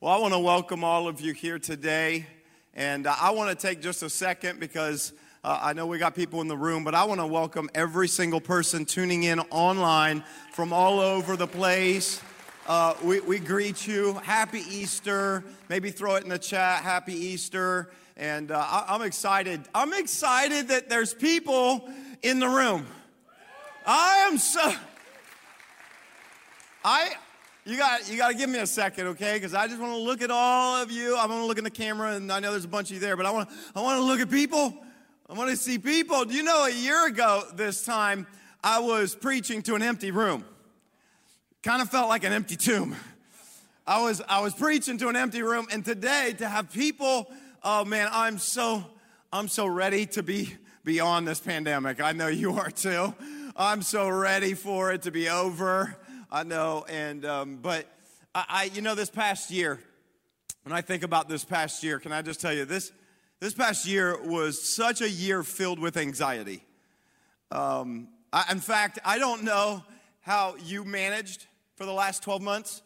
Well, I want to welcome all of you here today. And uh, I want to take just a second because uh, I know we got people in the room, but I want to welcome every single person tuning in online from all over the place. Uh, we, we greet you. Happy Easter. Maybe throw it in the chat. Happy Easter. And uh, I, I'm excited. I'm excited that there's people in the room. I am so. I, you got, you got to give me a second, okay? Because I just want to look at all of you. I want to look in the camera, and I know there's a bunch of you there, but I want, I want to look at people. I want to see people. Do you know a year ago this time, I was preaching to an empty room. Kind of felt like an empty tomb. I was, I was preaching to an empty room, and today to have people, oh man, I'm so, I'm so ready to be beyond this pandemic. I know you are too. I'm so ready for it to be over. I know, and um, but I, I, you know, this past year, when I think about this past year, can I just tell you this? This past year was such a year filled with anxiety. Um, I, in fact, I don't know how you managed for the last 12 months.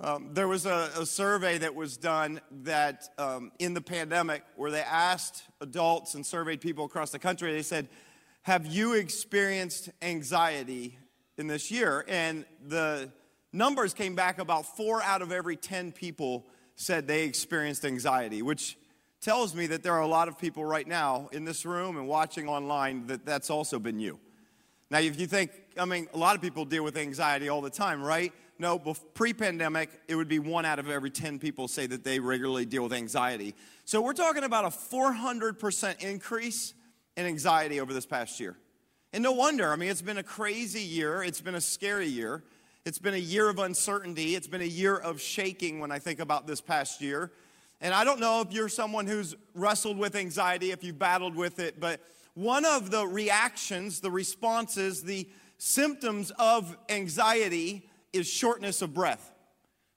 Um, there was a, a, survey that was done that um, in the pandemic where they asked adults and surveyed people across the country, they said, Have you experienced anxiety in this year, and the numbers came back about four out of every 10 people said they experienced anxiety, which tells me that there are a lot of people right now in this room and watching online that that's also been you. Now, if you think, I mean, a lot of people deal with anxiety all the time, right? No, pre pandemic, it would be one out of every 10 people say that they regularly deal with anxiety. So we're talking about a 400% increase in anxiety over this past year. And no wonder, I mean, it's been a crazy year, it's been a scary year. It's been a year of uncertainty. It's been a year of shaking when I think about this past year. And I don't know if you're someone who's wrestled with anxiety, if you've battled with it, but one of the reactions, the responses, the symptoms of anxiety is shortness of breath.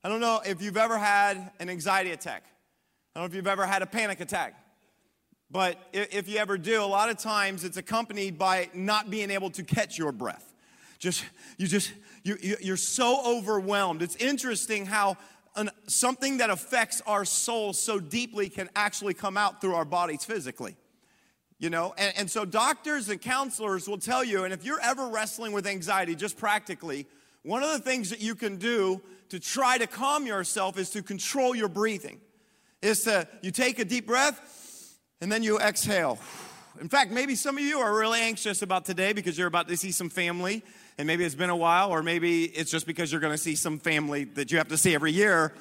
I don't know if you've ever had an anxiety attack. I don't know if you've ever had a panic attack. But if you ever do, a lot of times it's accompanied by not being able to catch your breath. Just, you just, you, you're so overwhelmed. It's interesting how an, something that affects our soul so deeply can actually come out through our bodies physically. You know, and, and so doctors and counselors will tell you, and if you're ever wrestling with anxiety, just practically, one of the things that you can do to try to calm yourself is to control your breathing. Is to, you take a deep breath, and then you exhale. In fact, maybe some of you are really anxious about today because you're about to see some family, and maybe it's been a while, or maybe it's just because you're to see some family that you have to see every year.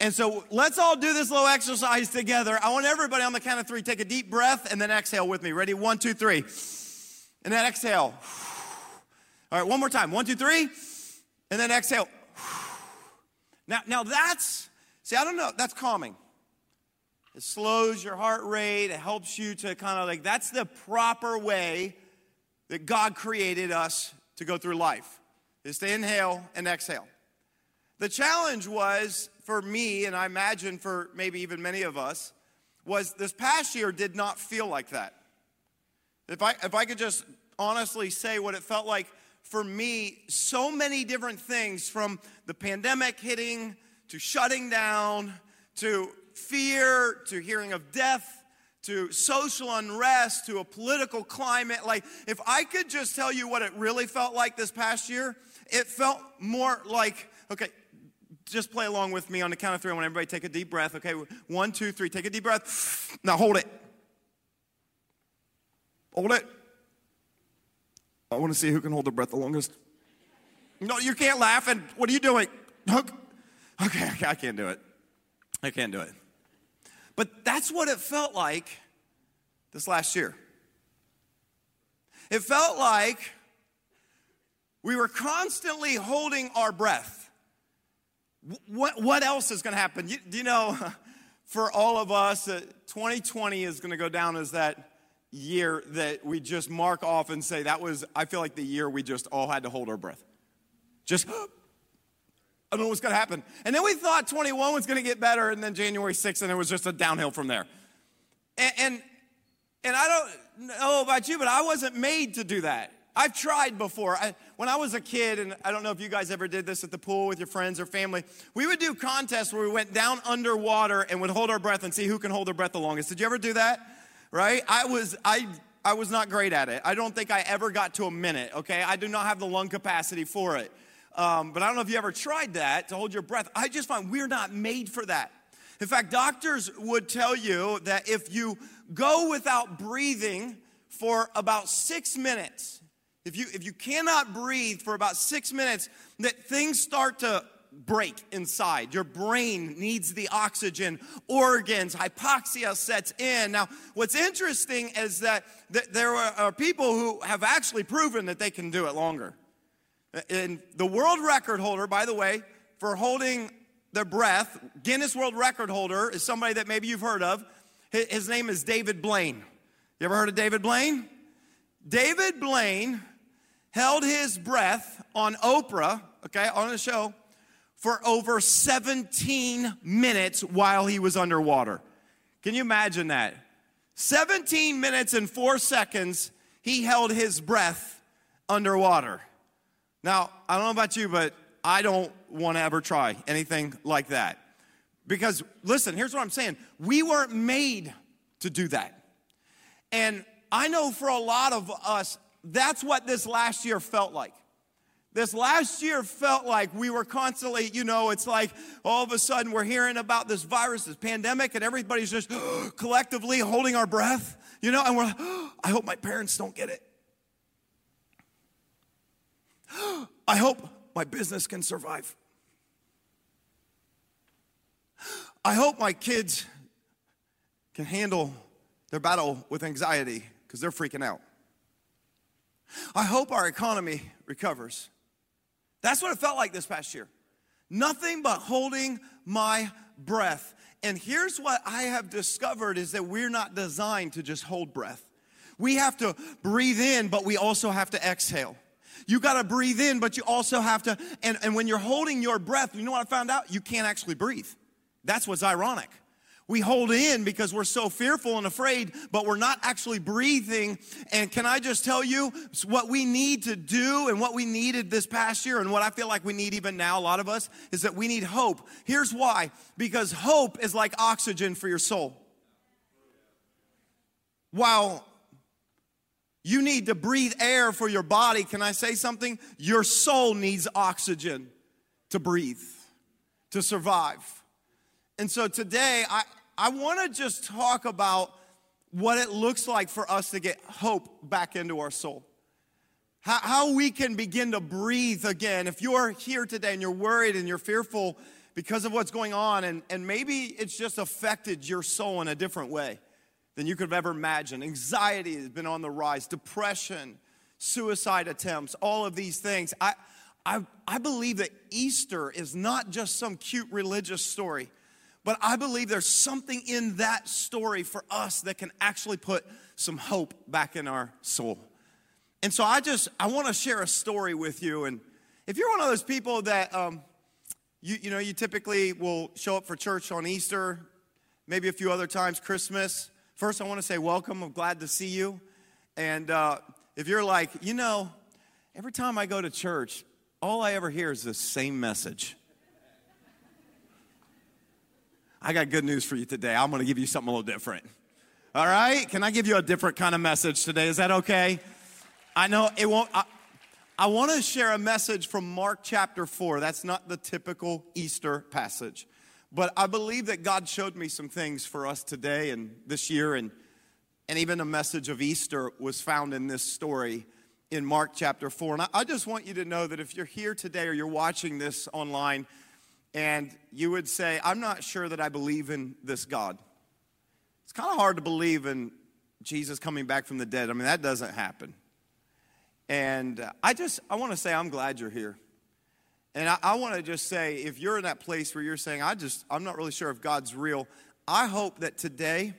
And so let's all do this little exercise together. I want everybody on the count of three take a deep breath and then exhale with me. Ready? One, two, three. And then exhale. All right, one more time. One, two, three. And then exhale. Now, now that's, see, I don't know, that's calming. It slows your heart rate. It helps you to kind of like, that's the proper way that God created us to go through life, is to inhale and exhale. The challenge was for me, and I imagine for maybe even many of us, was this past year did not feel like that. If I, if I could just honestly say what it felt like for me, so many different things from the pandemic hitting to shutting down to fear to hearing of death to social unrest to a political climate. Like, if I could just tell you what it really felt like this past year, it felt more like, okay, just play along with me on the count of three. I want everybody take a deep breath. Okay, one, two, three. Take a deep breath. Now hold it. Hold it. I want to see who can hold their breath the longest. No, you can't laugh. And what are you doing? Okay, okay, I can't do it. I can't do it. But that's what it felt like this last year. It felt like we were constantly holding our breath. What, what else is going to happen? You, you know, for all of us, uh, 2020 is going to go down as that year that we just mark off and say that was, I feel like the year we just all had to hold our breath. Just I don't know what's going to happen. And then we thought 21 was going to get better, and then January 6th, and it was just a downhill from there. And, and, and I don't know about you, but I wasn't made to do that. I've tried before. I, when I was a kid, and I don't know if you guys ever did this at the pool with your friends or family, we would do contests where we went down underwater and would hold our breath and see who can hold their breath the longest. Did you ever do that? Right? I was, I, I was not great at it. I don't think I ever got to a minute, okay? I do not have the lung capacity for it. Um, but I don't know if you ever tried that to hold your breath. I just find we're not made for that. In fact, doctors would tell you that if you go without breathing for about six minutes, if you, if you cannot breathe for about six minutes, that things start to break inside. Your brain needs the oxygen, organs, hypoxia sets in. Now, what's interesting is that, that there are people who have actually proven that they can do it longer. And the world record holder, by the way, for holding their breath, Guinness World Record holder is somebody that maybe you've heard of. His name is David Blaine. You ever heard of David Blaine? David Blaine held his breath on Oprah, okay, on the show, for over 17 minutes while he was underwater. Can you imagine that? 17 minutes and four seconds, he held his breath underwater. Now, I don't know about you, but I don't want to ever try anything like that. Because, listen, here's what I'm saying we weren't made to do that. And I know for a lot of us, that's what this last year felt like. This last year felt like we were constantly, you know, it's like all of a sudden we're hearing about this virus, this pandemic, and everybody's just collectively holding our breath, you know, and we're like, I hope my parents don't get it. I hope my business can survive. I hope my kids can handle their battle with anxiety because they're freaking out. I hope our economy recovers. That's what it felt like this past year. Nothing but holding my breath. And here's what I have discovered is that we're not designed to just hold breath. We have to breathe in, but we also have to exhale. You got to breathe in, but you also have to, and, and when you're holding your breath, you know what I found out? You can't actually breathe. That's what's ironic. We hold in because we're so fearful and afraid, but we're not actually breathing. And can I just tell you what we need to do and what we needed this past year and what I feel like we need even now, a lot of us, is that we need hope. Here's why because hope is like oxygen for your soul. While you need to breathe air for your body. Can I say something? Your soul needs oxygen to breathe, to survive. And so today, I, I want to just talk about what it looks like for us to get hope back into our soul. How, how we can begin to breathe again. If you're here today and you're worried and you're fearful because of what's going on, and, and maybe it's just affected your soul in a different way than you could have ever imagined. Anxiety has been on the rise, depression, suicide attempts, all of these things. I, I, I believe that Easter is not just some cute religious story, but I believe there's something in that story for us that can actually put some hope back in our soul. And so I just, I want to share a story with you. And if you're one of those people that, um, you, you know, you typically will show up for church on Easter, maybe a few other times, Christmas, First, I want to say welcome. I'm glad to see you. And uh, if you're like, you know, every time I go to church, all I ever hear is the same message. I got good news for you today. I'm going to give you something a little different. All right? Can I give you a different kind of message today? Is that okay? I know it won't. I, I want to share a message from Mark chapter 4. That's not the typical Easter passage. But I believe that God showed me some things for us today and this year, and, and even a message of Easter was found in this story in Mark chapter 4. And I, I just want you to know that if you're here today or you're watching this online and you would say, I'm not sure that I believe in this God, it's kind of hard to believe in Jesus coming back from the dead. I mean, that doesn't happen. And I just, I want to say, I'm glad you're here. And I, I want to just say, if you're in that place where you're saying, I just, I'm not really sure if God's real, I hope that today,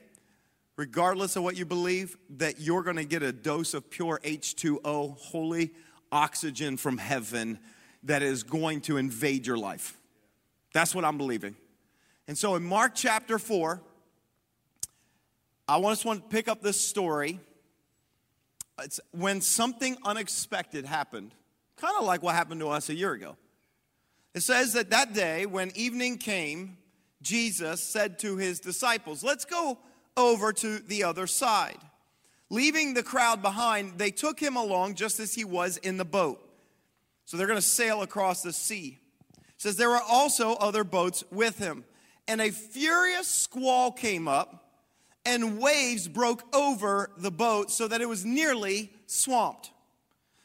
regardless of what you believe, that you're going to get a dose of pure H2O, holy oxygen from heaven that is going to invade your life. That's what I'm believing. And so in Mark chapter 4, I just want to pick up this story It's when something unexpected happened, kind of like what happened to us a year ago. It says that that day, when evening came, Jesus said to his disciples, Let's go over to the other side. Leaving the crowd behind, they took him along just as he was in the boat. So they're going to sail across the sea. It says there were also other boats with him. And a furious squall came up, and waves broke over the boat so that it was nearly swamped.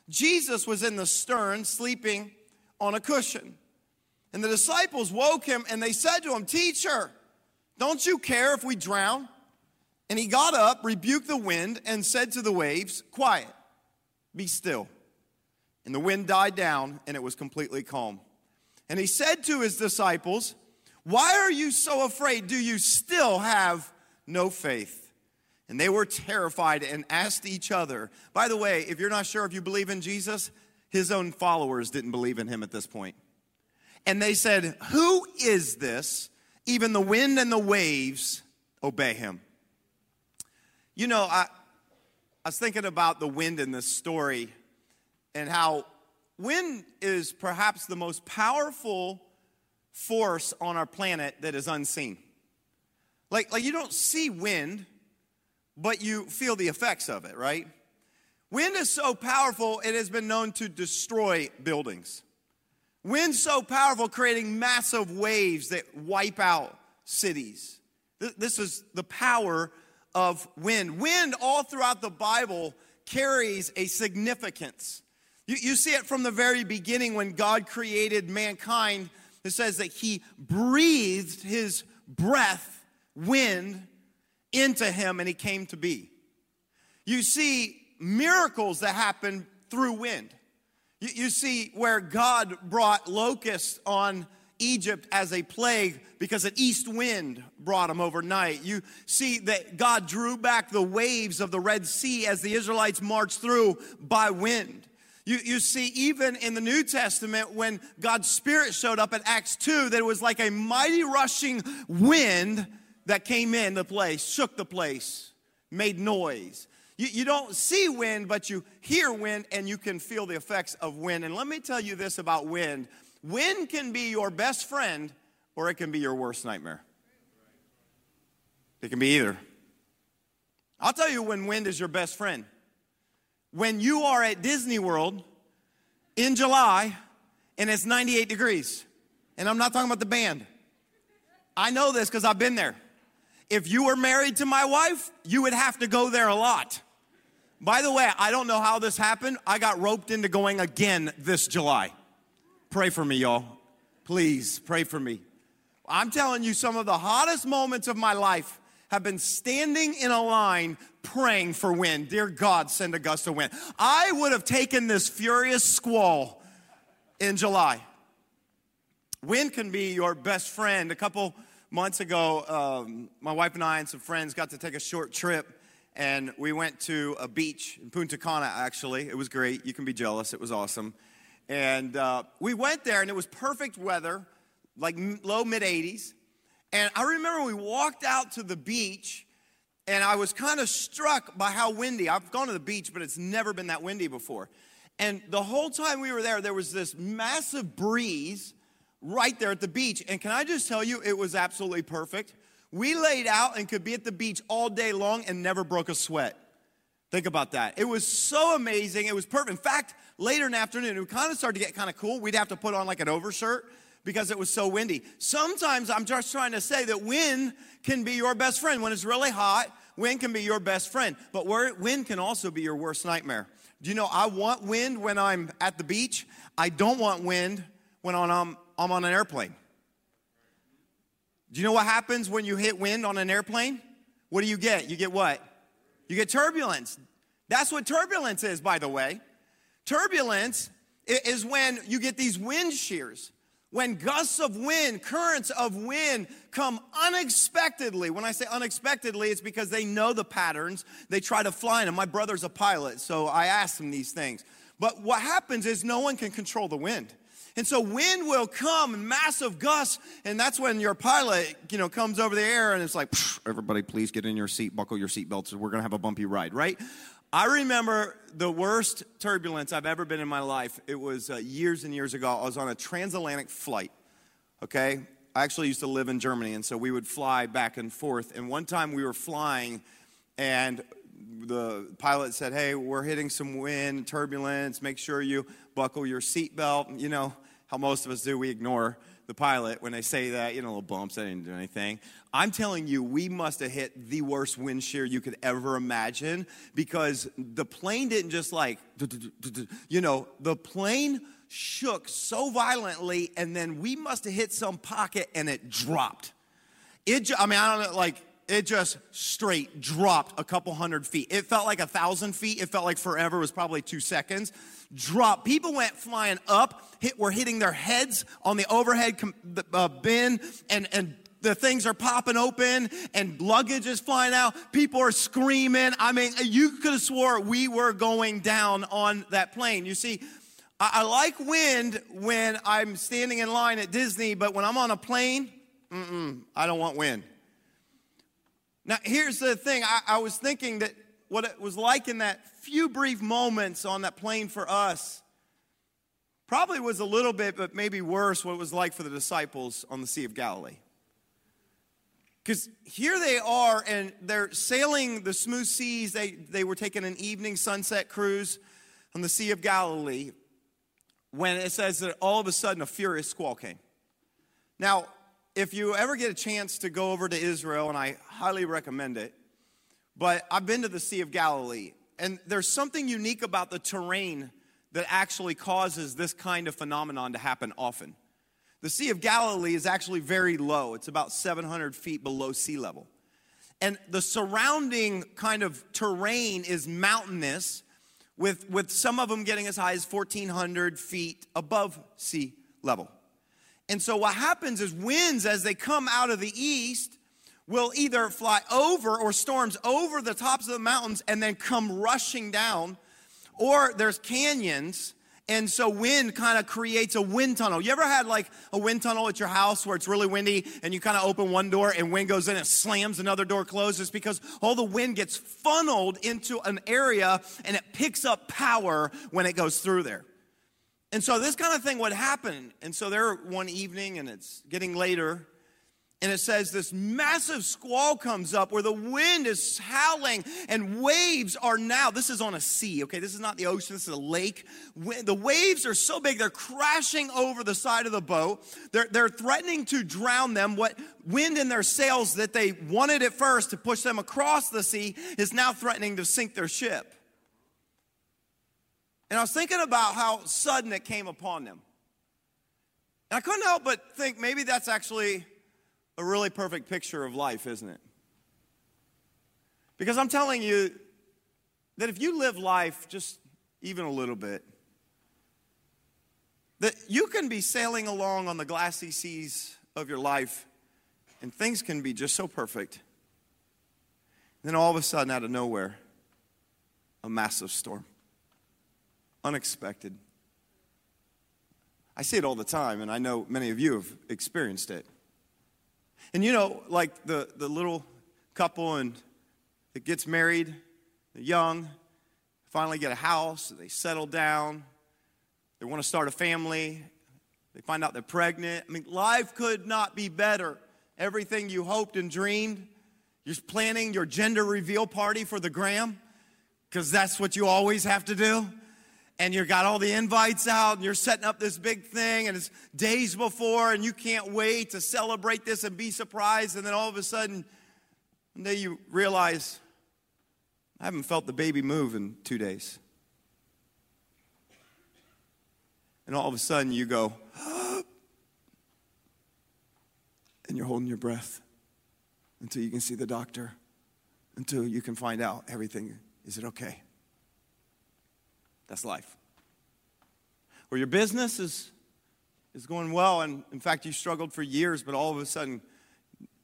Jesus was in the stern, sleeping on a cushion. And the disciples woke him and they said to him, Teacher, don't you care if we drown? And he got up, rebuked the wind, and said to the waves, Quiet, be still. And the wind died down, and it was completely calm. And he said to his disciples, Why are you so afraid? Do you still have no faith? And they were terrified and asked each other. By the way, if you're not sure if you believe in Jesus, his own followers didn't believe in him at this point. And they said, Who is this? Even the wind and the waves obey him. You know, I, I was thinking about the wind in this story and how wind is perhaps the most powerful force on our planet that is unseen. Like, like you don't see wind, but you feel the effects of it, right? Wind is so powerful, it has been known to destroy buildings. Wind's so powerful, creating massive waves that wipe out cities. This is the power of wind. Wind, all throughout the Bible, carries a significance. You, you see it from the very beginning when God created mankind. It says that He breathed His breath, wind, into him and he came to be. You see miracles that happen through wind. You, you see where God brought locusts on Egypt as a plague because an east wind brought them overnight. You see that God drew back the waves of the Red Sea as the Israelites marched through by wind. You, you see, even in the New Testament, when God's Spirit showed up in Acts 2, that it was like a mighty rushing wind that came in the place, shook the place, made noise. You, you don't see wind, but you hear wind and you can feel the effects of wind. And let me tell you this about wind Wind can be your best friend or it can be your worst nightmare. It can be either. I'll tell you when wind is your best friend. When you are at Disney World in July and it's 98 degrees. And I'm not talking about the band. I know this because I've been there. If you were married to my wife, you would have to go there a lot. By the way, I don't know how this happened. I got roped into going again this July. Pray for me, y'all. Please pray for me. I'm telling you, some of the hottest moments of my life have been standing in a line praying for wind. Dear God, send a gust of wind. I would have taken this furious squall in July. Wind can be your best friend. A couple months ago, um, my wife and I and some friends got to take a short trip, and we went to a beach in Punta Cana, actually. It was great. You can be jealous. It was awesome. And uh, we went there, and it was perfect weather, like low mid 80s. And I remember we walked out to the beach, and I was kind of struck by how windy. I've gone to the beach, but it's never been that windy before. And the whole time we were there, there was this massive breeze right there at the beach. And can I just tell you, it was absolutely perfect. We laid out and could be at the beach all day long and never broke a sweat. Think about that. It was so amazing. It was perfect. In fact, later in the afternoon, it kind of started to get kind of cool. We'd have to put on like an overshirt because it was so windy. Sometimes I'm just trying to say that wind can be your best friend. When it's really hot, wind can be your best friend. But wind can also be your worst nightmare. Do you know I want wind when I'm at the beach? I don't want wind when I'm, I'm on an airplane. Do you know what happens when you hit wind on an airplane? What do you get? You get what? You get turbulence. That's what turbulence is, by the way. Turbulence is when you get these wind shears. When gusts of wind, currents of wind come unexpectedly. When I say unexpectedly, it's because they know the patterns. They try to fly in them. My brother's a pilot, so I asked him these things. But what happens is no one can control the wind. And so wind will come in massive gusts, and that's when your pilot, you know, comes over the air and it's like, everybody please get in your seat, buckle your seatbelts, we're gonna have a bumpy ride, right? I remember the worst turbulence I've ever been in my life. It was uh, years and years ago. I was on a transatlantic flight, okay? I actually used to live in Germany, and so we would fly back and forth. And one time we were flying, and the pilot said, Hey, we're hitting some wind, turbulence. Make sure you buckle your seatbelt. You know how most of us do, we ignore the pilot when they say that, you know, little bumps, I didn't do anything. I'm telling you, we must have hit the worst wind shear you could ever imagine because the plane didn't just like, you know, the plane shook so violently and then we must have hit some pocket and it dropped. It, I mean, I don't know, like, it just straight dropped a couple hundred feet. It felt like a thousand feet. It felt like forever. It was probably two seconds. Drop. People went flying up. Hit, were hitting their heads on the overhead uh, bin, and and the things are popping open, and luggage is flying out. People are screaming. I mean, you could have swore we were going down on that plane. You see, I, I like wind when I'm standing in line at Disney, but when I'm on a plane, I don't want wind. Now, here's the thing I, I was thinking that what it was like in that few brief moments on that plane for us probably was a little bit, but maybe worse, what it was like for the disciples on the Sea of Galilee. Because here they are, and they're sailing the smooth seas. They, they were taking an evening sunset cruise on the Sea of Galilee when it says that all of a sudden a furious squall came. Now, if you ever get a chance to go over to Israel, and I highly recommend it, but I've been to the Sea of Galilee, and there's something unique about the terrain that actually causes this kind of phenomenon to happen often. The Sea of Galilee is actually very low, it's about 700 feet below sea level. And the surrounding kind of terrain is mountainous, with, with some of them getting as high as 1,400 feet above sea level. And so what happens is winds, as they come out of the east, will either fly over or storms over the tops of the mountains and then come rushing down, or there's canyons. And so wind kind of creates a wind tunnel. You ever had like a wind tunnel at your house where it's really windy and you kind of open one door and wind goes in and slams another door closed? It's because all the wind gets funneled into an area and it picks up power when it goes through there. And so this kind of thing would happen. And so there one evening, and it's getting later, and it says this massive squall comes up where the wind is howling and waves are now, this is on a sea, okay? This is not the ocean, this is a lake. The waves are so big, they're crashing over the side of the boat. They're, they're threatening to drown them. What wind in their sails that they wanted at first to push them across the sea is now threatening to sink their ship. And I was thinking about how sudden it came upon them. And I couldn't help but think maybe that's actually a really perfect picture of life, isn't it? Because I'm telling you that if you live life just even a little bit, that you can be sailing along on the glassy seas of your life and things can be just so perfect. And then all of a sudden, out of nowhere, a massive storm unexpected. I see it all the time, and I know many of you have experienced it. And you know, like the, the little couple and that gets married, young, finally get a house, they settle down, they want to start a family, they find out they're pregnant. I mean, life could not be better. Everything you hoped and dreamed. You're planning your gender reveal party for the gram, because that's what you always have to do and you've got all the invites out and you're setting up this big thing and it's days before and you can't wait to celebrate this and be surprised. And then all of a sudden one day you realize i haven't felt the baby move in two days. And all of a sudden you go and you're holding your breath until you can see the doctor until you can find out everything. Is it okay that's life. Or your business is, is going well, and in fact, you struggled for years, but all of a sudden,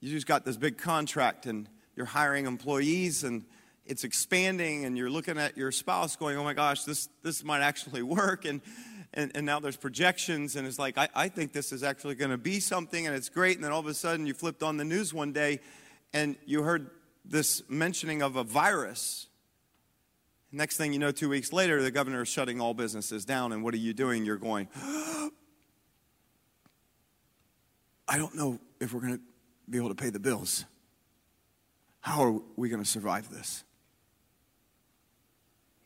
you just got this big contract and you're hiring employees and it's expanding, and you're looking at your spouse going, Oh my gosh, this, this might actually work. And, and, and now there's projections, and it's like, I, I think this is actually going to be something, and it's great. And then all of a sudden, you flipped on the news one day and you heard this mentioning of a virus Next thing you know, two weeks later, the governor is shutting all businesses down. And what are you doing? You're going, I don't know if we're going to be able to pay the bills. How are we going to survive this?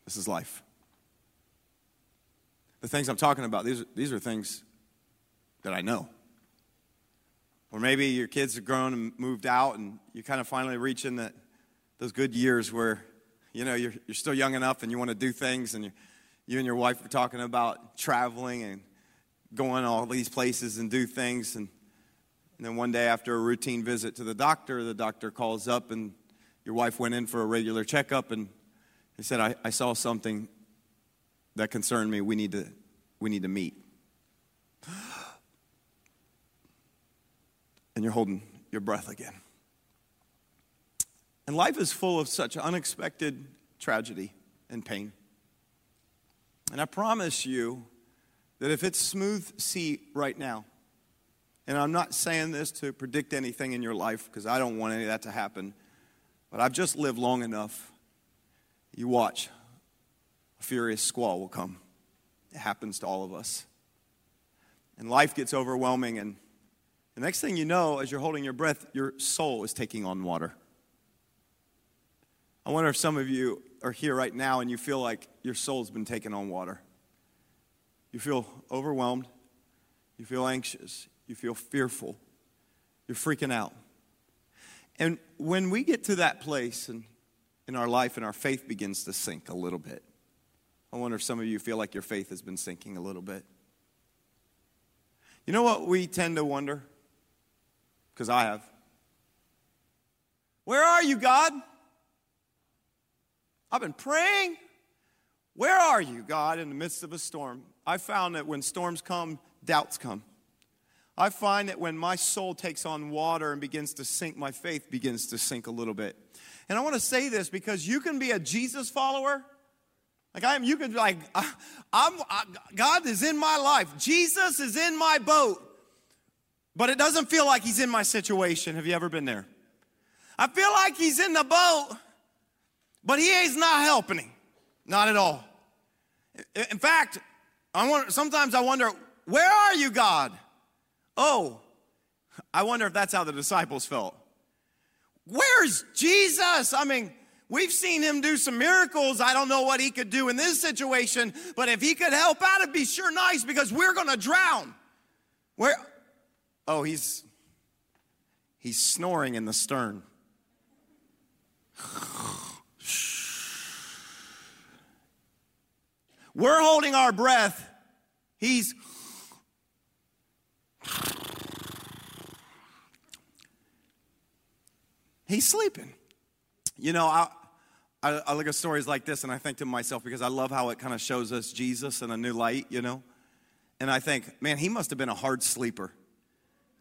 This is life. The things I'm talking about, these, these are things that I know. Or maybe your kids have grown and moved out, and you kind of finally reach in that, those good years where, you know, you're, you're still young enough and you want to do things, and you, you and your wife are talking about traveling and going all these places and do things. And, and then one day after a routine visit to the doctor, the doctor calls up, and your wife went in for a regular checkup, and he said, I, I saw something that concerned me. We need to, we need to meet. and you're holding your breath again. And life is full of such unexpected tragedy and pain. And I promise you that if it's smooth sea right now, and I'm not saying this to predict anything in your life because I don't want any of that to happen, but I've just lived long enough. You watch, a furious squall will come. It happens to all of us. And life gets overwhelming, and the next thing you know, as you're holding your breath, your soul is taking on water. I wonder if some of you are here right now and you feel like your soul's been taken on water. You feel overwhelmed, you feel anxious, you feel fearful, you're freaking out. And when we get to that place and in our life and our faith begins to sink a little bit, I wonder if some of you feel like your faith has been sinking a little bit. You know what we tend to wonder? because I have. Where are you, God? I've been praying. Where are you, God, in the midst of a storm? I found that when storms come, doubts come. I find that when my soul takes on water and begins to sink, my faith begins to sink a little bit. And I want to say this because you can be a Jesus follower. Like I am, you be like, I'm, I, God is in my life. Jesus is in my boat but it doesn't feel like he's in my situation. Have you ever been there? I feel like he's in the boat, but he is not helping him. Not at all. In fact, I wonder, sometimes I wonder, where are you, God? Oh, I wonder if that's how the disciples felt. Where's Jesus? I mean, we've seen him do some miracles. I don't know what he could do in this situation, but if he could help out, it'd be sure nice because we're going to drown. Where Oh, he's he's snoring in the stern. We're holding our breath. He's He's sleeping. You know, I, I, I, look at stories like this and I think to myself, because I love how it kind of shows us Jesus in a new light, you know? And I think, man, he must have been a hard sleeper.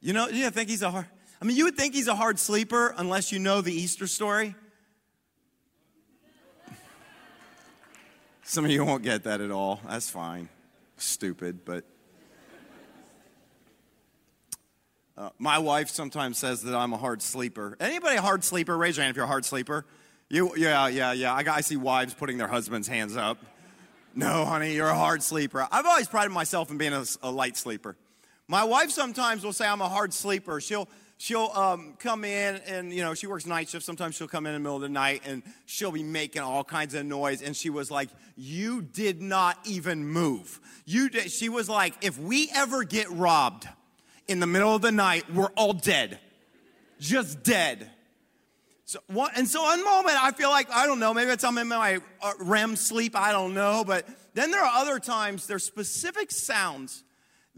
You know, you think he's a hard, I mean, you would think he's a hard sleeper unless you know the Easter story. Some of you won't get that at all. That's fine. Stupid, but. Uh, my wife sometimes says that I'm a hard sleeper. Anybody a hard sleeper? Raise your hand if you're a hard sleeper. You, yeah, yeah, yeah. I, I see wives putting their husbands' hands up. No, honey, you're a hard sleeper. I've always prided myself in being a, a light sleeper. My wife sometimes will say I'm a hard sleeper. She'll she'll um, come in and you know she works night shift. Sometimes she'll come in, in the middle of the night and she'll be making all kinds of noise. And she was like, "You did not even move. You did." She was like, "If we ever get robbed in the middle of the night, we're all dead, just dead." So one, and so one moment I feel like I don't know. Maybe it's I'm in my uh, REM sleep. I don't know. But then there are other times. There's specific sounds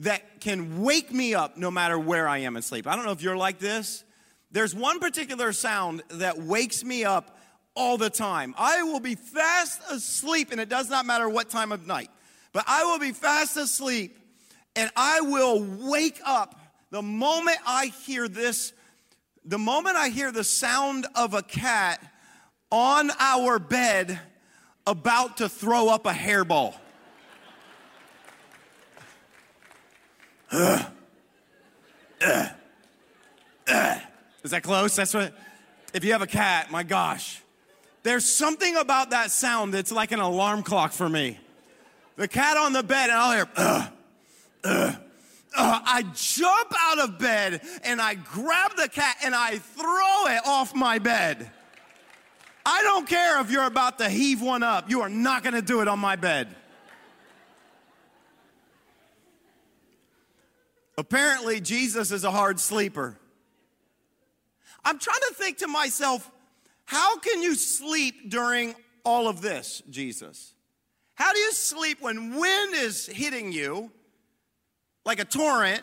that can wake me up no matter where I am in sleep. I don't know if you're like this. There's one particular sound that wakes me up all the time. I will be fast asleep, and it does not matter what time of night, but I will be fast asleep and I will wake up the moment I hear this, the moment I hear the sound of a cat on our bed about to throw up a hairball. Uh, uh, uh. Is that close? That's what. If you have a cat, my gosh, There's something about that sound that's like an alarm clock for me. The cat on the bed, and I'll hear, ugh, ugh, ugh. I jump out of bed and I grab the cat and I throw it off my bed. I don't care if you're about to heave one up, you are not gonna do it on my bed. Apparently, Jesus is a hard sleeper. I'm trying to think to myself, how can you sleep during all of this, Jesus? How do you sleep when wind is hitting you like a torrent?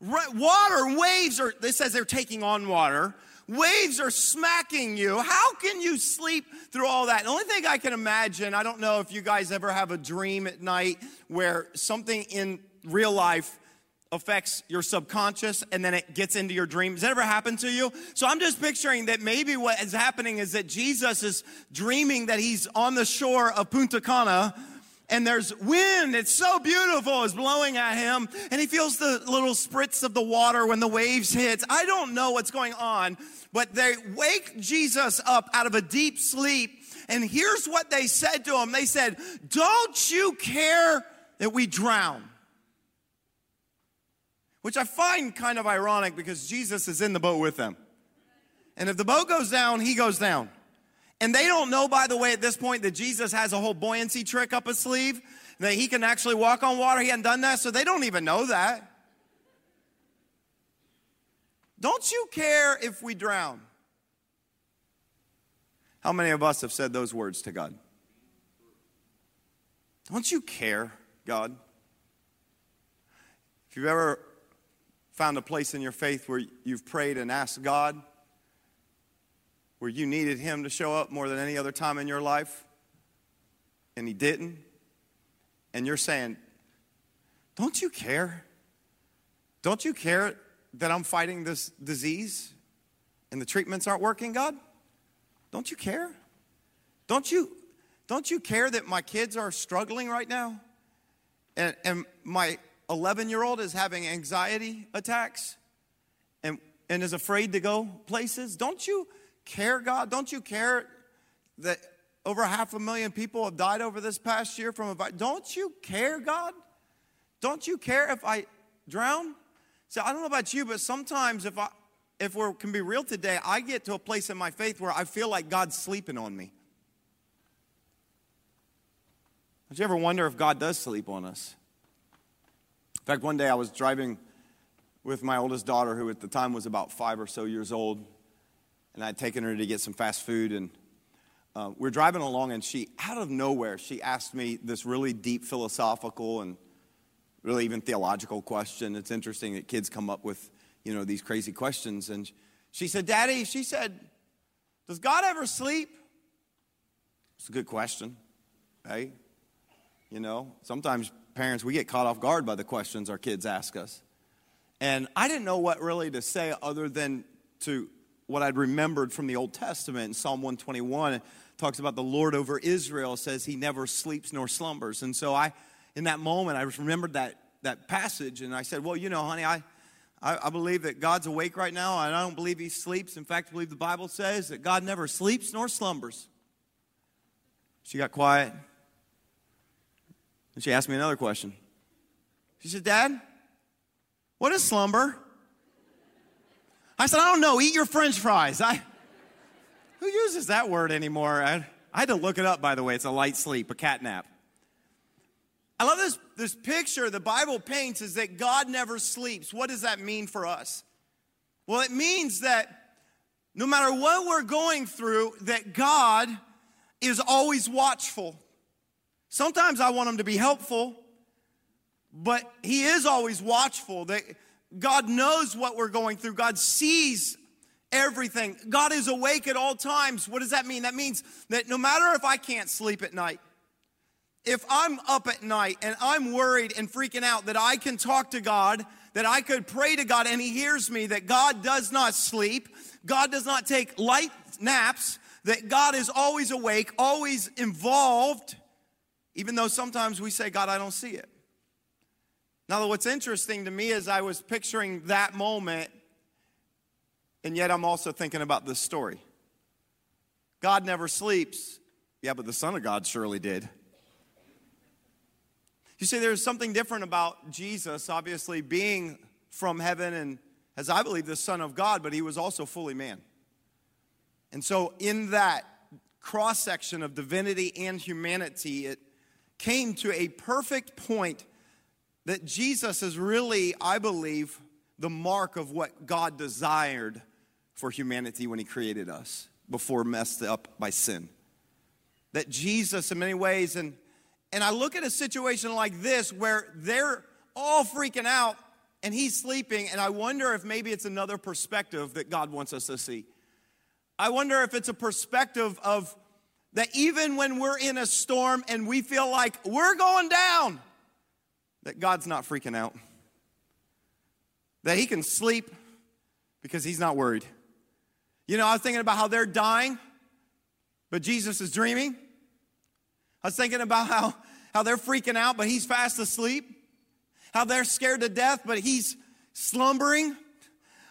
Water, waves are, this says they're taking on water. Waves are smacking you. How can you sleep through all that? The only thing I can imagine, I don't know if you guys ever have a dream at night where something in real life affects your subconscious and then it gets into your dream. Has that ever happened to you? So I'm just picturing that maybe what is happening is that Jesus is dreaming that he's on the shore of Punta Cana and there's wind. It's so beautiful. It's blowing at him and he feels the little spritz of the water when the waves hit. I don't know what's going on, but they wake Jesus up out of a deep sleep. And here's what they said to him. They said, don't you care that we drown? Which I find kind of ironic because Jesus is in the boat with them. And if the boat goes down, he goes down. And they don't know, by the way, at this point, that Jesus has a whole buoyancy trick up his sleeve, that he can actually walk on water. He hadn't done that, so they don't even know that. Don't you care if we drown? How many of us have said those words to God? Don't you care, God? If you've ever found a place in your faith where you've prayed and asked God, where you needed Him to show up more than any other time in your life, and He didn't, and you're saying, Don't you care? Don't you care that I'm fighting this disease and the treatments aren't working, God? Don't you care? Don't you, don't you care that my kids are struggling right now? And, and my 11 year old is having anxiety attacks and, and is afraid to go places. Don't you care, God? Don't you care that over half a million people have died over this past year from a virus? Don't you care, God? Don't you care if I drown? So I don't know about you, but sometimes if I if we can be real today, I get to a place in my faith where I feel like God's sleeping on me. Did you ever wonder if God does sleep on us? In fact, one day I was driving with my oldest daughter, who at the time was about five or so years old, and I'd taken her to get some fast food. And uh, we are driving along, and she, out of nowhere, she asked me this really deep philosophical and really even theological question. It's interesting that kids come up with, you know, these crazy questions. And she said, Daddy, she said, does God ever sleep? It's a good question, right? You know, sometimes parents, we get caught off guard by the questions our kids ask us. And I didn't know what really to say other than to what I'd remembered from the Old Testament. In Psalm 121, talks about the Lord over Israel, says he never sleeps nor slumbers. And so I, in that moment, I remembered that, that passage and I said, Well, you know, honey, I, I, I believe that God's awake right now and I don't believe he sleeps. In fact, I believe the Bible says that God never sleeps nor slumbers. She got quiet. And she asked me another question. She said, Dad, what is slumber? I said, I don't know. Eat your french fries. I, who uses that word anymore? I, I had to look it up, by the way. It's a light sleep, a cat nap. I love this, this picture the Bible paints is that God never sleeps. What does that mean for us? Well, it means that no matter what we're going through, that God is always watchful. Sometimes I want him to be helpful, but he is always watchful. That God knows what we're going through. God sees everything. God is awake at all times. What does that mean? That means that no matter if I can't sleep at night, if I'm up at night and I'm worried and freaking out, that I can talk to God, that I could pray to God and He hears me, that God does not sleep, God does not take light naps, that God is always awake, always involved even though sometimes we say, God, I don't see it. Now, what's interesting to me is I was picturing that moment, and yet I'm also thinking about this story. God never sleeps. Yeah, but the Son of God surely did. You see, there's something different about Jesus, obviously being from heaven and, as I believe, the Son of God, but he was also fully man. And so, in that cross section of divinity and humanity, it came to a perfect point that Jesus is really, I believe, the mark of what God desired for humanity when he created us before messed up by sin. That Jesus, in many ways, and and I look at a situation like this where they're all freaking out and he's sleeping, and I wonder if maybe it's another perspective that God wants us to see. I wonder if it's a perspective of that even when we're in a storm and we feel like we're going down, that God's not freaking out. That he can sleep because he's not worried. You know, I was thinking about how they're dying, but Jesus is dreaming. I was thinking about how, how they're freaking out, but he's fast asleep. How they're scared to death, but he's slumbering.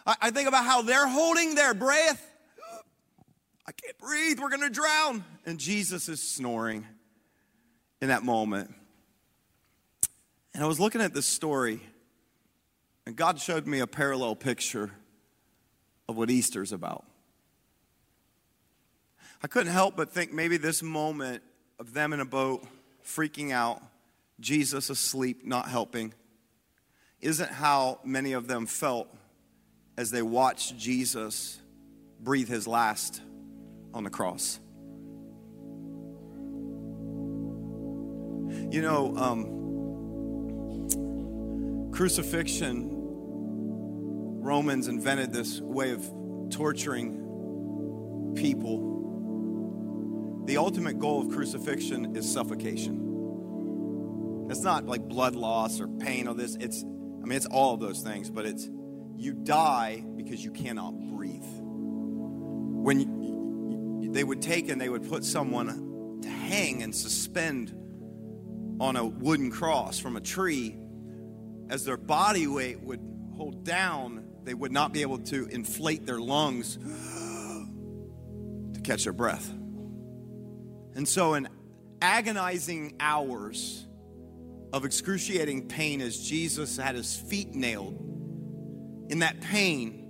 I, I think about how they're holding their breath. I can't breathe, we're gonna drown. And Jesus is snoring in that moment. And I was looking at this story, and God showed me a parallel picture of what Easter's about. I couldn't help but think maybe this moment of them in a boat, freaking out, Jesus asleep, not helping, isn't how many of them felt as they watched Jesus breathe his last on the cross. You know, um, crucifixion, Romans invented this way of torturing people the ultimate goal of crucifixion is suffocation. It's not like blood loss or pain or this. It's, I mean, it's all of those things, but it's you die because you cannot breathe. When they would take and they would put someone to hang and suspend on a wooden cross from a tree, as their body weight would hold down, they would not be able to inflate their lungs to catch their breath. And so, in agonizing hours of excruciating pain, as Jesus had his feet nailed, in that pain,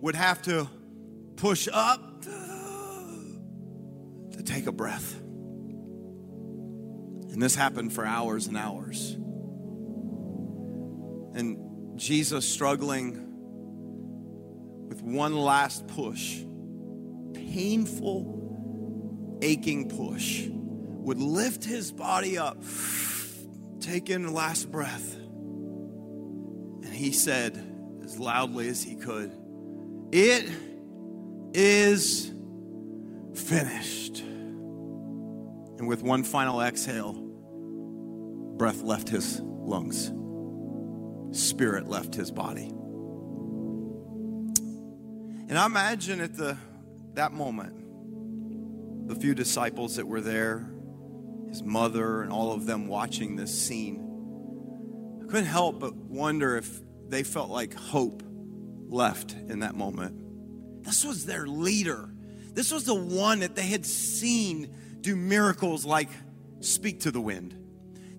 would have to push up take a breath. And this happened for hours and hours. And Jesus struggling with one last push, painful aching push, would lift his body up, take in the last breath. And he said, as loudly as he could, It is finished. And with one final exhale, breath left his lungs, spirit left his body. And I imagine at the, that moment, the few disciples that were there, his mother, and all of them watching this scene, I couldn't help but wonder if they felt like hope left in that moment. This was their leader. This was the one that they had seen do miracles like speak to the wind.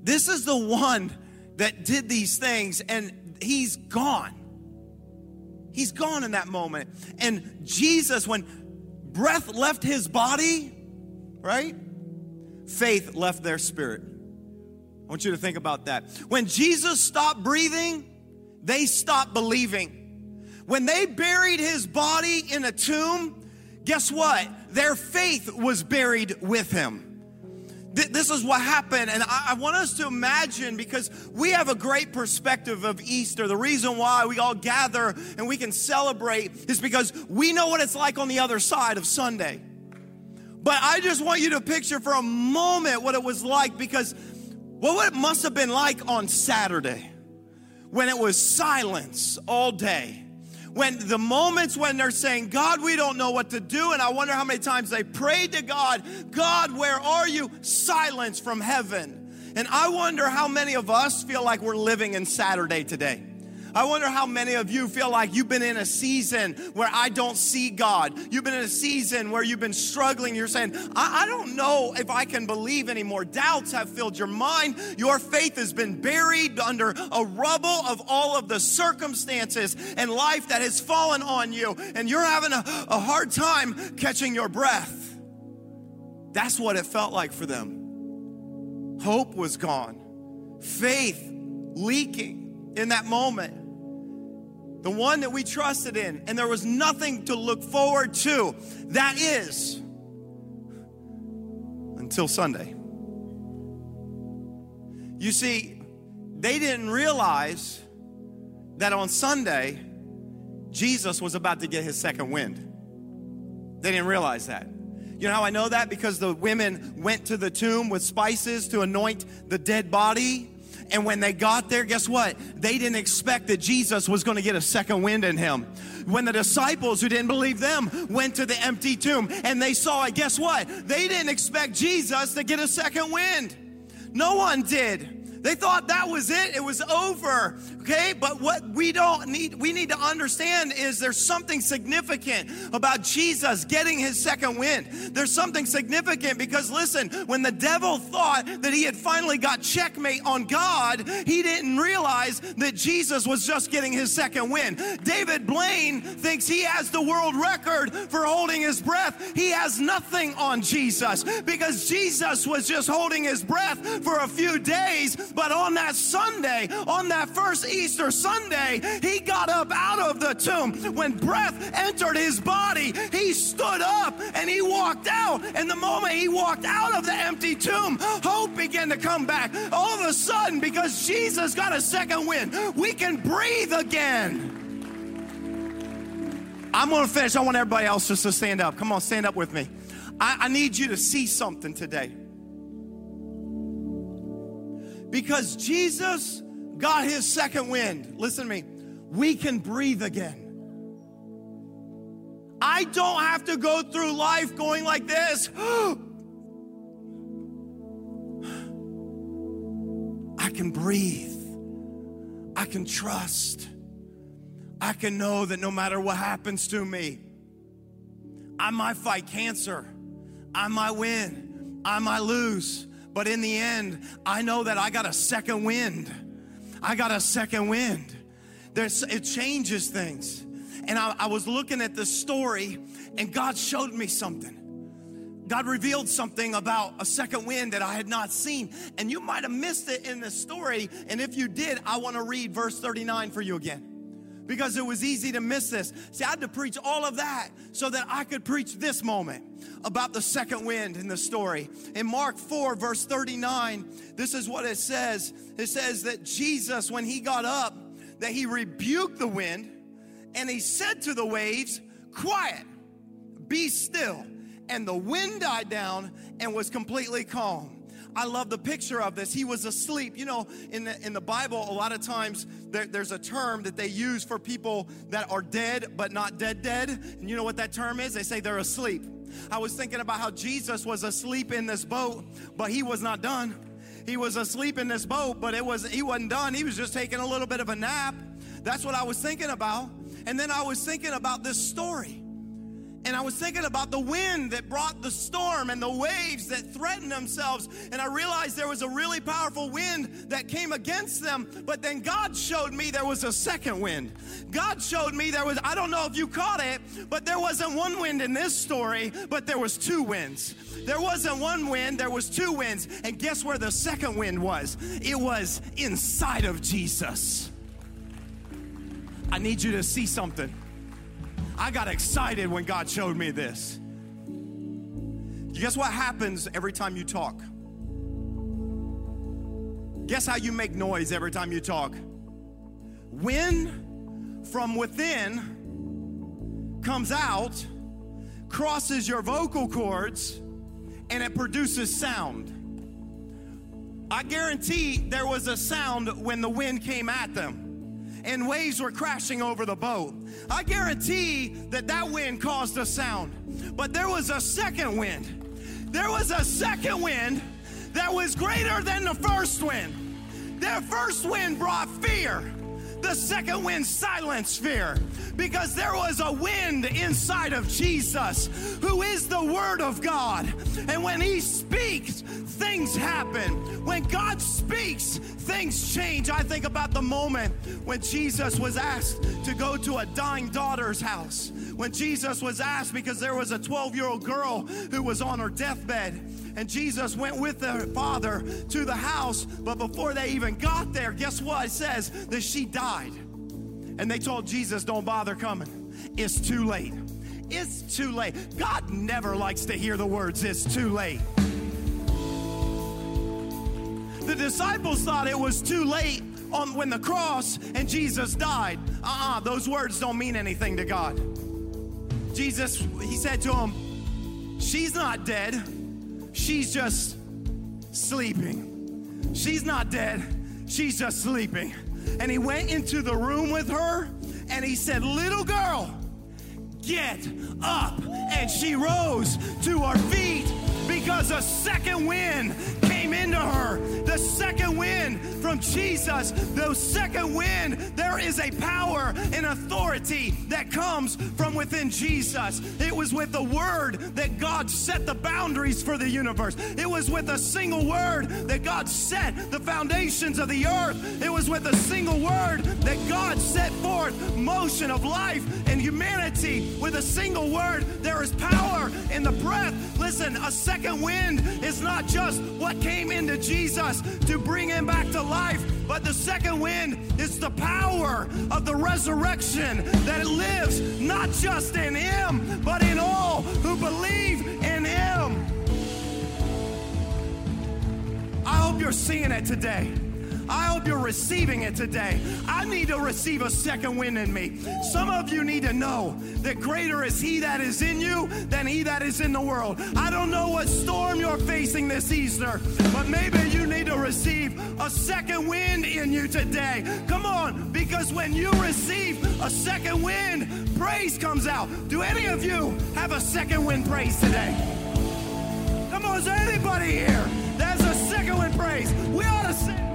This is the one that did these things, and he's gone. He's gone in that moment. And Jesus, when breath left his body, right? Faith left their spirit. I want you to think about that. When Jesus stopped breathing, they stopped believing. When they buried his body in a tomb, guess what? Their faith was buried with him. This is what happened, and I want us to imagine because we have a great perspective of Easter. The reason why we all gather and we can celebrate is because we know what it's like on the other side of Sunday. But I just want you to picture for a moment what it was like because what it must have been like on Saturday when it was silence all day. When the moments when they're saying, God, we don't know what to do. And I wonder how many times they prayed to God, God, where are you? Silence from heaven. And I wonder how many of us feel like we're living in Saturday today. I wonder how many of you feel like you've been in a season where I don't see God. You've been in a season where you've been struggling. You're saying, I, I don't know if I can believe anymore. Doubts have filled your mind. Your faith has been buried under a rubble of all of the circumstances and life that has fallen on you. And you're having a, a hard time catching your breath. That's what it felt like for them. Hope was gone, faith leaking in that moment the one that we trusted in, and there was nothing to look forward to. That is until Sunday. You see, they didn't realize that on Sunday, Jesus was about to get his second wind. They didn't realize that. You know how I know that? Because the women went to the tomb with spices to anoint the dead body and when they got there, guess what? They didn't expect that Jesus was going to get a second wind in him. When the disciples who didn't believe them went to the empty tomb and they saw it, guess what? They didn't expect Jesus to get a second wind. No one did. They thought that was it, it was over. Okay, but what we don't need, we need to understand is there's something significant about Jesus getting his second wind. There's something significant because listen, when the devil thought that he had finally got checkmate on God, he didn't realize that Jesus was just getting his second wind. David Blaine thinks he has the world record for holding his breath. He has nothing on Jesus because Jesus was just holding his breath for a few days but on that Sunday, on that first Easter Sunday, he got up out of the tomb. When breath entered his body, he stood up and he walked out. And the moment he walked out of the empty tomb, hope began to come back. All of a sudden, because Jesus got a second wind, we can breathe again. I'm going to finish. I want everybody else just to stand up. Come on, stand up with me. I, I need you to see something today. Because Jesus got his second wind, listen to me, we can breathe again. I don't have to go through life going like this. I can breathe. I can trust. I can know that no matter what happens to me, I might fight cancer. I might win. I might lose. But in the end, I know that I got a second wind. I got a second wind. There's, it changes things. And I, I was looking at this story, and God showed me something. God revealed something about a second wind that I had not seen. And you might have missed it in the story. And if you did, I want to read verse 39 for you again because it was easy to miss this. See, I had to preach all of that so that I could preach this moment about the second wind in the story. In Mark 4, verse 39, this is what it says it says that Jesus, when he got up, that he rebuked the wind and he said to the waves, Quiet, be still. And the wind died down and was completely calm. I love the picture of this. He was asleep. You know, in the, in the Bible, a lot of times there, there's a term that they use for people that are dead but not dead, dead. And you know what that term is? They say they're asleep. I was thinking about how Jesus was asleep in this boat, but he was not done. He was asleep in this boat, but it was he wasn't done. He was just taking a little bit of a nap. That's what I was thinking about. And then I was thinking about this story. And I was thinking about the wind that brought the storm and the waves that threatened themselves. And I realized there was a really powerful wind that came against them. But then God showed me there was a second wind. God showed me there was, I don't know if you caught it, but there wasn't one wind in this story, but there was two winds. There wasn't one wind, there was two winds. And guess where the second wind was? It was inside of Jesus. I need you to see something. I got excited when God showed me this. Guess what happens every time you talk? Guess how you make noise every time you talk? Wind from within comes out, crosses your vocal cords, and it produces sound. I guarantee there was a sound when the wind came at them and waves were crashing over the boat. I guarantee that that wind caused a sound. But there was a second wind. There was a second wind that was greater than the first wind. Their first wind brought fear. The second wind silenced fear because there was a wind inside of Jesus who is the Word of God. And when He speaks, things happen. When God speaks, things change. I think about the moment when Jesus was asked to go to a dying daughter's house. When Jesus was asked because there was a 12 year old girl who was on her deathbed. And Jesus went with the father to the house, but before they even got there, guess what? It says that she died. And they told Jesus, Don't bother coming. It's too late. It's too late. God never likes to hear the words, It's too late. The disciples thought it was too late on when the cross and Jesus died. Uh-uh, those words don't mean anything to God. Jesus, he said to him, She's not dead. She's just sleeping. She's not dead. She's just sleeping. And he went into the room with her and he said, Little girl, get up. And she rose to her feet because a second wind came into her. The second wind from Jesus, the second wind, there is a power and authority that comes from within Jesus. It was with the word that God set the boundaries for the universe. It was with a single word that God set the foundations of the earth. It was with a single word that God set forth motion of life and humanity. With a single word, there is power in the breath. Listen, a second wind is not just what came into Jesus to bring him back to life, but the second wind is the power of the resurrection that lives not just in him, but in all who believe in him. I hope you're seeing it today. I hope you're receiving it today. I need to receive a second wind in me. Some of you need to know that greater is He that is in you than He that is in the world. I don't know what storm you're facing this Easter, but maybe you need to receive a second wind in you today. Come on, because when you receive a second wind, praise comes out. Do any of you have a second wind praise today? Come on, is anybody here? There's a second wind praise. We ought to sing.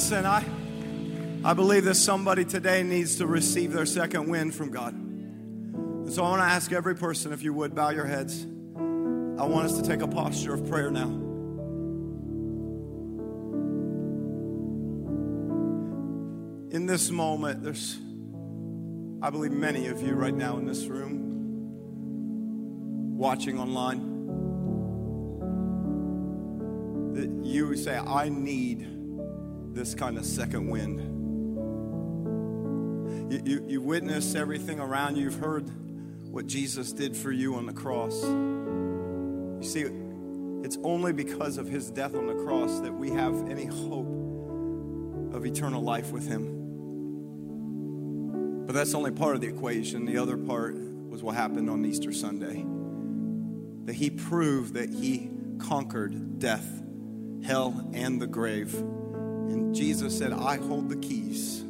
Listen, I, I believe that somebody today needs to receive their second wind from God. And so I want to ask every person, if you would, bow your heads. I want us to take a posture of prayer now. In this moment, there's, I believe, many of you right now in this room watching online that you say, I need this kind of second wind. You, you, you witnessed everything around you, you've heard what Jesus did for you on the cross. You see, it's only because of his death on the cross that we have any hope of eternal life with him. But that's only part of the equation. The other part was what happened on Easter Sunday. That he proved that he conquered death, hell, and the grave. And Jesus said, I hold the keys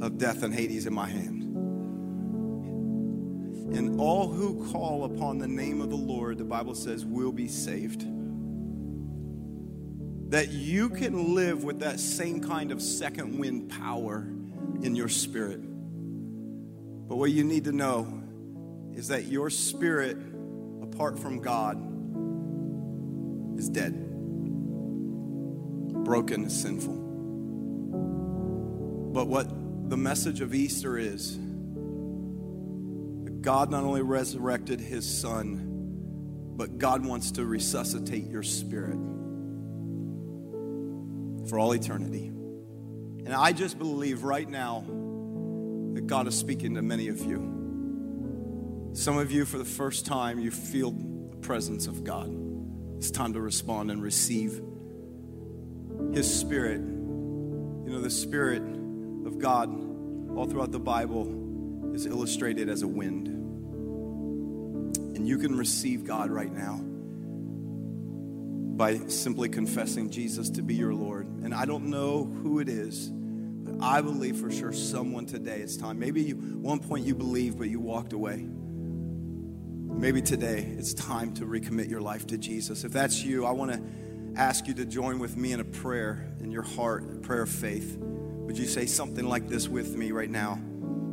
of death and Hades in my hand. And all who call upon the name of the Lord, the Bible says, will be saved. That you can live with that same kind of second wind power in your spirit. But what you need to know is that your spirit, apart from God, is dead, broken, and sinful. But what the message of Easter is that God not only resurrected his son, but God wants to resuscitate your spirit for all eternity. And I just believe right now that God is speaking to many of you. Some of you, for the first time, you feel the presence of God. It's time to respond and receive His Spirit. You know, the Spirit of God, all throughout the Bible, is illustrated as a wind. And you can receive God right now by simply confessing Jesus to be your Lord. And I don't know who it is, but I believe for sure someone today it's time. Maybe you, one point you believed, but you walked away. Maybe today it's time to recommit your life to Jesus. If that's you, I want to ask you to join with me in a prayer in your heart, a prayer of faith. Would you say something like this with me right now?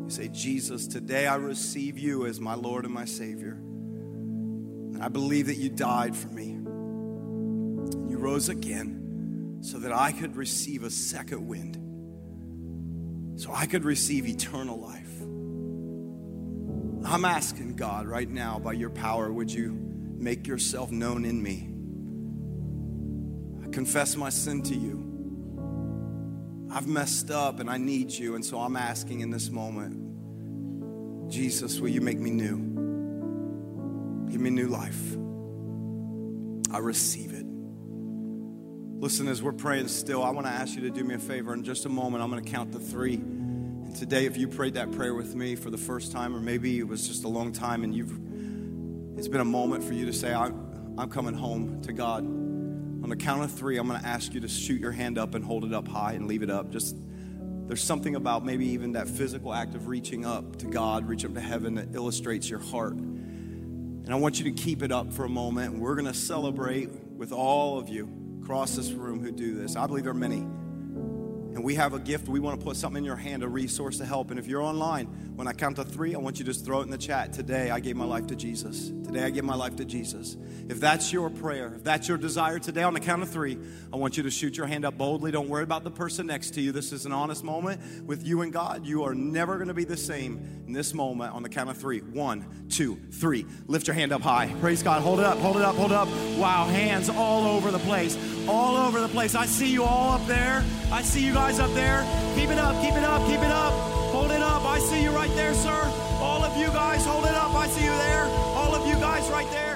You say, Jesus, today I receive you as my Lord and my Savior. And I believe that you died for me. And You rose again so that I could receive a second wind, so I could receive eternal life. I'm asking God right now, by your power, would you make yourself known in me? Confess my sin to you. I've messed up and I need you, and so I'm asking in this moment, Jesus, will you make me new? Give me new life. I receive it. Listen, as we're praying still, I want to ask you to do me a favor. In just a moment, I'm going to count to three. And today, if you prayed that prayer with me for the first time, or maybe it was just a long time and you've it's been a moment for you to say, I'm, I'm coming home to God. On the count of three, I'm going to ask you to shoot your hand up and hold it up high and leave it up. Just there's something about maybe even that physical act of reaching up to God, reach up to heaven that illustrates your heart. And I want you to keep it up for a moment. And we're going to celebrate with all of you across this room who do this. I believe there are many. And we have a gift. We want to put something in your hand, a resource to help. And if you're online, when I count to three, I want you to just throw it in the chat. Today, I gave my life to Jesus today, I give my life to Jesus. If that's your prayer, if that's your desire today, on the count of three, I want you to shoot your hand up boldly. Don't worry about the person next to you. This is an honest moment with you and God. You are never going to be the same in this moment on the count of three. One, two, three. Lift your hand up high. Praise God. Hold it up, hold it up, hold it up. Wow, hands all over the place. All over the place. I see you all up there. I see you guys up there. Keep it up, keep it up, keep it up. Hold it up. I see you right there, sir. All of you guys, hold it up. I see you there right there.